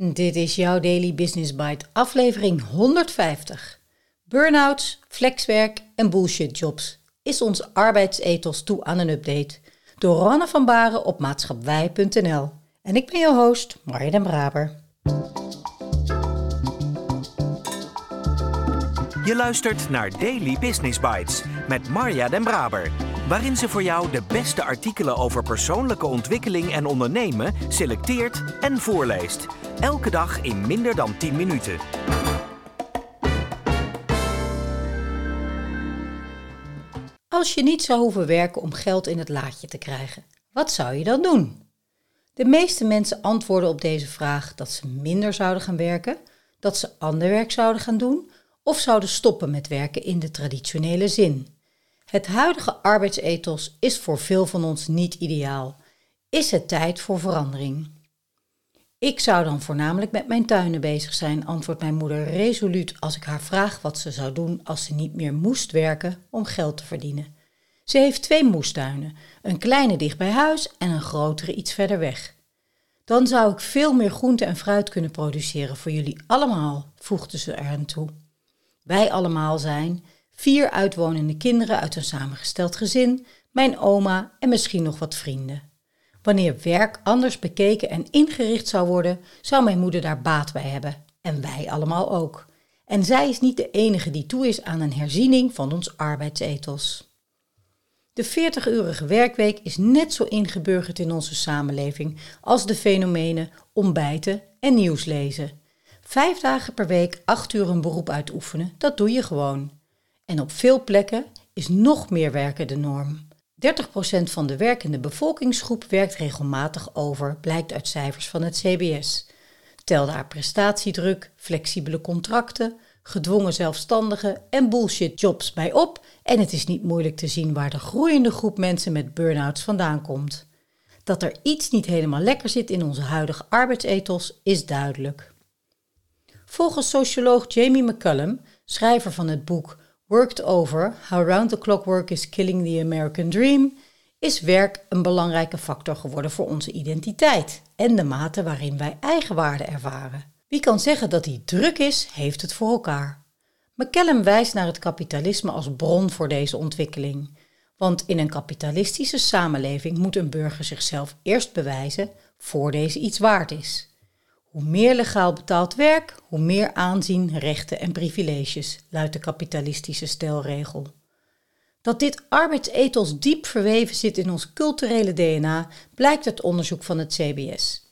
Dit is jouw Daily Business Bite, aflevering 150. Burnouts, flexwerk en bullshitjobs. Is ons arbeidsethos toe aan een update? Door Ronne van Baren op maatschappij.nl. En ik ben jouw host, Marja den Braber. Je luistert naar Daily Business Bites met Marja den Braber waarin ze voor jou de beste artikelen over persoonlijke ontwikkeling en ondernemen selecteert en voorleest. Elke dag in minder dan 10 minuten. Als je niet zou hoeven werken om geld in het laadje te krijgen, wat zou je dan doen? De meeste mensen antwoorden op deze vraag dat ze minder zouden gaan werken, dat ze ander werk zouden gaan doen of zouden stoppen met werken in de traditionele zin. Het huidige arbeidsethos is voor veel van ons niet ideaal. Is het tijd voor verandering? Ik zou dan voornamelijk met mijn tuinen bezig zijn, antwoordt mijn moeder resoluut als ik haar vraag wat ze zou doen als ze niet meer moest werken om geld te verdienen. Ze heeft twee moestuinen, een kleine dicht bij huis en een grotere iets verder weg. Dan zou ik veel meer groente en fruit kunnen produceren voor jullie allemaal, voegde ze er aan toe. Wij allemaal zijn vier uitwonende kinderen uit een samengesteld gezin, mijn oma en misschien nog wat vrienden. Wanneer werk anders bekeken en ingericht zou worden, zou mijn moeder daar baat bij hebben. En wij allemaal ook. En zij is niet de enige die toe is aan een herziening van ons arbeidsethos. De 40-urige werkweek is net zo ingeburgerd in onze samenleving als de fenomenen ontbijten en nieuws lezen. Vijf dagen per week acht uur een beroep uitoefenen, dat doe je gewoon. En op veel plekken is nog meer werken de norm. 30% van de werkende bevolkingsgroep werkt regelmatig over, blijkt uit cijfers van het CBS. Tel daar prestatiedruk, flexibele contracten, gedwongen zelfstandigen en bullshit jobs bij op en het is niet moeilijk te zien waar de groeiende groep mensen met burn-outs vandaan komt. Dat er iets niet helemaal lekker zit in onze huidige arbeidsethos is duidelijk. Volgens socioloog Jamie McCullum, schrijver van het boek Worked Over, How Round the Clock Work is Killing the American Dream, is werk een belangrijke factor geworden voor onze identiteit en de mate waarin wij eigenwaarde ervaren. Wie kan zeggen dat die druk is, heeft het voor elkaar. McCallum wijst naar het kapitalisme als bron voor deze ontwikkeling. Want in een kapitalistische samenleving moet een burger zichzelf eerst bewijzen voor deze iets waard is. Hoe meer legaal betaald werk, hoe meer aanzien, rechten en privileges, luidt de kapitalistische stelregel. Dat dit arbeidsethos diep verweven zit in ons culturele DNA, blijkt uit onderzoek van het CBS.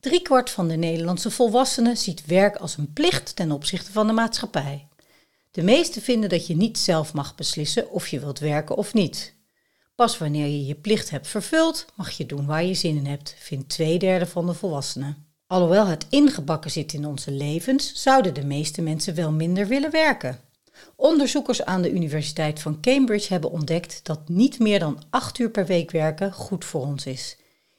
Driekwart van de Nederlandse volwassenen ziet werk als een plicht ten opzichte van de maatschappij. De meesten vinden dat je niet zelf mag beslissen of je wilt werken of niet. Pas wanneer je je plicht hebt vervuld, mag je doen waar je zin in hebt, vindt twee derde van de volwassenen. Alhoewel het ingebakken zit in onze levens, zouden de meeste mensen wel minder willen werken. Onderzoekers aan de Universiteit van Cambridge hebben ontdekt dat niet meer dan acht uur per week werken goed voor ons is.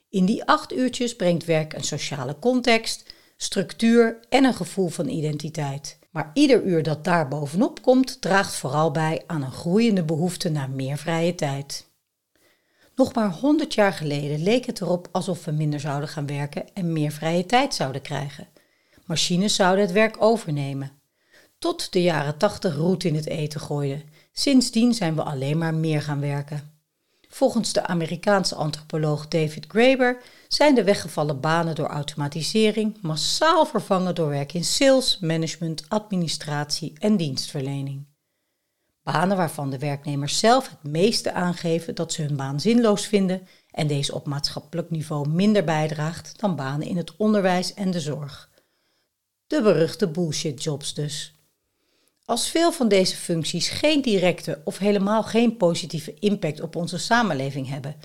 In die acht uurtjes brengt werk een sociale context, structuur en een gevoel van identiteit. Maar ieder uur dat daar bovenop komt, draagt vooral bij aan een groeiende behoefte naar meer vrije tijd. Nog maar 100 jaar geleden leek het erop alsof we minder zouden gaan werken en meer vrije tijd zouden krijgen. Machines zouden het werk overnemen. Tot de jaren 80 roet in het eten gooiden. Sindsdien zijn we alleen maar meer gaan werken. Volgens de Amerikaanse antropoloog David Graeber zijn de weggevallen banen door automatisering massaal vervangen door werk in sales, management, administratie en dienstverlening. Banen waarvan de werknemers zelf het meeste aangeven dat ze hun baan zinloos vinden en deze op maatschappelijk niveau minder bijdraagt dan banen in het onderwijs en de zorg. De beruchte bullshit jobs dus. Als veel van deze functies geen directe of helemaal geen positieve impact op onze samenleving hebben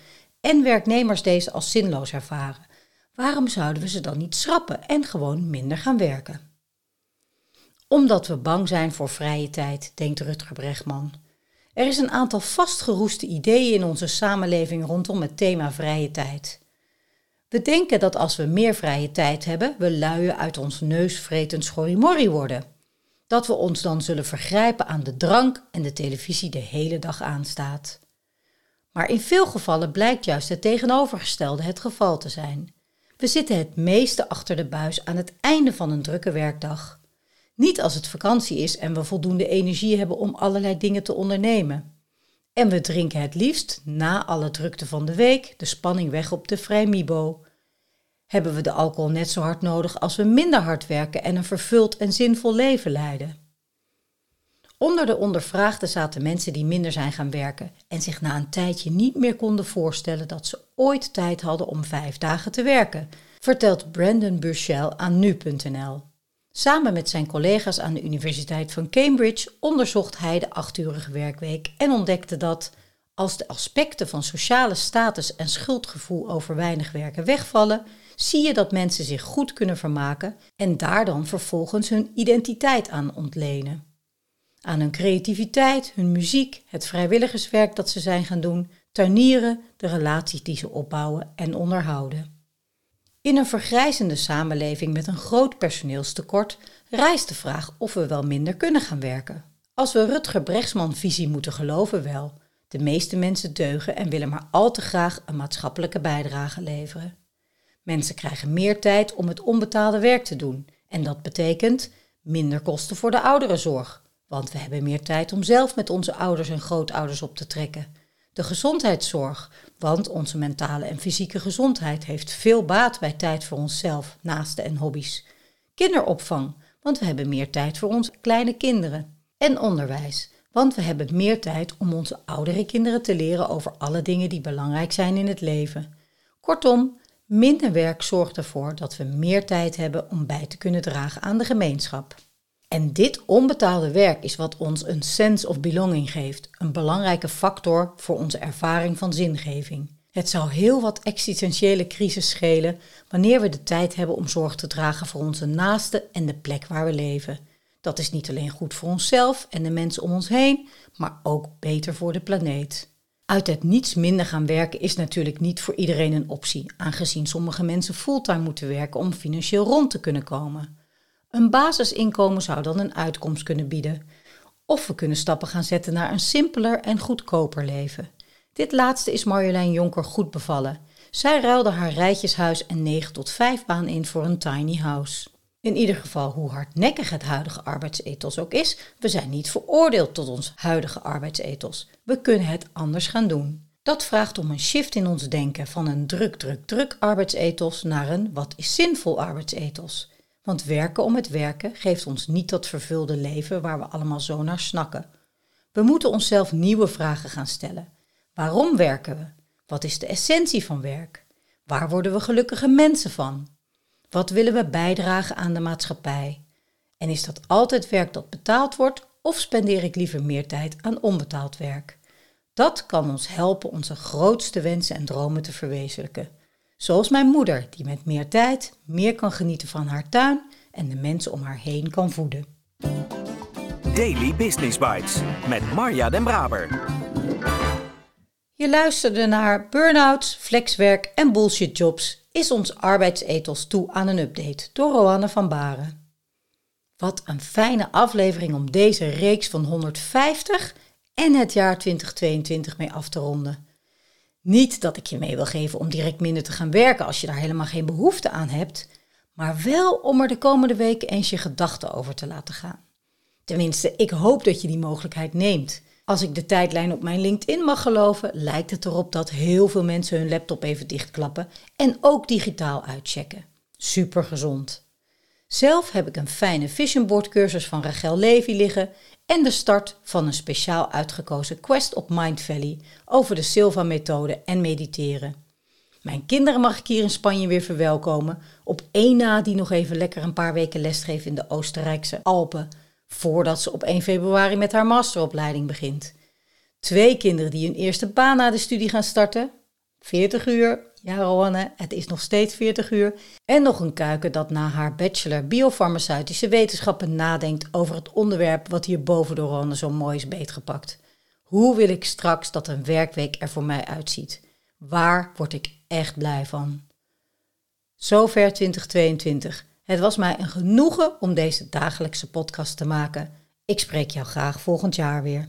en werknemers deze als zinloos ervaren, waarom zouden we ze dan niet schrappen en gewoon minder gaan werken? Omdat we bang zijn voor vrije tijd, denkt Rutger Bregman. Er is een aantal vastgeroeste ideeën in onze samenleving rondom het thema vrije tijd. We denken dat als we meer vrije tijd hebben, we luien uit ons neus vretend worden. Dat we ons dan zullen vergrijpen aan de drank en de televisie de hele dag aanstaat. Maar in veel gevallen blijkt juist het tegenovergestelde het geval te zijn. We zitten het meeste achter de buis aan het einde van een drukke werkdag. Niet als het vakantie is en we voldoende energie hebben om allerlei dingen te ondernemen. En we drinken het liefst na alle drukte van de week de spanning weg op de vrijmibo. Hebben we de alcohol net zo hard nodig als we minder hard werken en een vervuld en zinvol leven leiden? Onder de ondervraagden zaten mensen die minder zijn gaan werken en zich na een tijdje niet meer konden voorstellen dat ze ooit tijd hadden om vijf dagen te werken, vertelt Brandon Burchell aan nu.nl. Samen met zijn collega's aan de Universiteit van Cambridge onderzocht hij de achturige werkweek en ontdekte dat als de aspecten van sociale status en schuldgevoel over weinig werken wegvallen, zie je dat mensen zich goed kunnen vermaken en daar dan vervolgens hun identiteit aan ontlenen. Aan hun creativiteit, hun muziek, het vrijwilligerswerk dat ze zijn gaan doen, tuinieren, de relaties die ze opbouwen en onderhouden. In een vergrijzende samenleving met een groot personeelstekort rijst de vraag of we wel minder kunnen gaan werken. Als we Rutger Brechtsman visie moeten geloven wel. De meeste mensen deugen en willen maar al te graag een maatschappelijke bijdrage leveren. Mensen krijgen meer tijd om het onbetaalde werk te doen en dat betekent minder kosten voor de ouderenzorg, want we hebben meer tijd om zelf met onze ouders en grootouders op te trekken. De gezondheidszorg, want onze mentale en fysieke gezondheid heeft veel baat bij tijd voor onszelf, naasten en hobby's. Kinderopvang, want we hebben meer tijd voor onze kleine kinderen. En onderwijs, want we hebben meer tijd om onze oudere kinderen te leren over alle dingen die belangrijk zijn in het leven. Kortom, minder werk zorgt ervoor dat we meer tijd hebben om bij te kunnen dragen aan de gemeenschap. En dit onbetaalde werk is wat ons een sense of belonging geeft, een belangrijke factor voor onze ervaring van zingeving. Het zou heel wat existentiële crisis schelen wanneer we de tijd hebben om zorg te dragen voor onze naasten en de plek waar we leven. Dat is niet alleen goed voor onszelf en de mensen om ons heen, maar ook beter voor de planeet. Uit het niets minder gaan werken is natuurlijk niet voor iedereen een optie, aangezien sommige mensen fulltime moeten werken om financieel rond te kunnen komen. Een basisinkomen zou dan een uitkomst kunnen bieden. Of we kunnen stappen gaan zetten naar een simpeler en goedkoper leven. Dit laatste is Marjolein Jonker goed bevallen. Zij ruilde haar rijtjeshuis en 9 tot 5 baan in voor een tiny house. In ieder geval, hoe hardnekkig het huidige arbeidsethos ook is, we zijn niet veroordeeld tot ons huidige arbeidsethos. We kunnen het anders gaan doen. Dat vraagt om een shift in ons denken van een druk, druk, druk arbeidsethos naar een wat is zinvol arbeidsethos. Want werken om het werken geeft ons niet dat vervulde leven waar we allemaal zo naar snakken. We moeten onszelf nieuwe vragen gaan stellen. Waarom werken we? Wat is de essentie van werk? Waar worden we gelukkige mensen van? Wat willen we bijdragen aan de maatschappij? En is dat altijd werk dat betaald wordt of spendeer ik liever meer tijd aan onbetaald werk? Dat kan ons helpen onze grootste wensen en dromen te verwezenlijken. Zoals mijn moeder, die met meer tijd meer kan genieten van haar tuin en de mensen om haar heen kan voeden. Daily Business Bites met Marja Den Braber. Je luisterde naar Burnouts, Flexwerk en Bullshit Jobs. Is ons arbeidsethos toe aan een update door Roanne van Baren. Wat een fijne aflevering om deze reeks van 150 en het jaar 2022 mee af te ronden. Niet dat ik je mee wil geven om direct minder te gaan werken als je daar helemaal geen behoefte aan hebt, maar wel om er de komende weken eens je gedachten over te laten gaan. Tenminste, ik hoop dat je die mogelijkheid neemt. Als ik de tijdlijn op mijn LinkedIn mag geloven, lijkt het erop dat heel veel mensen hun laptop even dichtklappen en ook digitaal uitchecken. Super gezond. Zelf heb ik een fijne vision board cursus van Rachel Levy liggen en de start van een speciaal uitgekozen quest op Mind Valley over de Silva-methode en mediteren. Mijn kinderen mag ik hier in Spanje weer verwelkomen, op één na die nog even lekker een paar weken lesgeeft in de Oostenrijkse Alpen, voordat ze op 1 februari met haar masteropleiding begint. Twee kinderen die hun eerste baan na de studie gaan starten, 40 uur, ja Roanne, het is nog steeds 40 uur. En nog een kuiken dat na haar bachelor biofarmaceutische wetenschappen nadenkt over het onderwerp wat hier boven door Roanne zo mooi is beetgepakt. Hoe wil ik straks dat een werkweek er voor mij uitziet? Waar word ik echt blij van? Zover 2022. Het was mij een genoegen om deze dagelijkse podcast te maken. Ik spreek jou graag volgend jaar weer.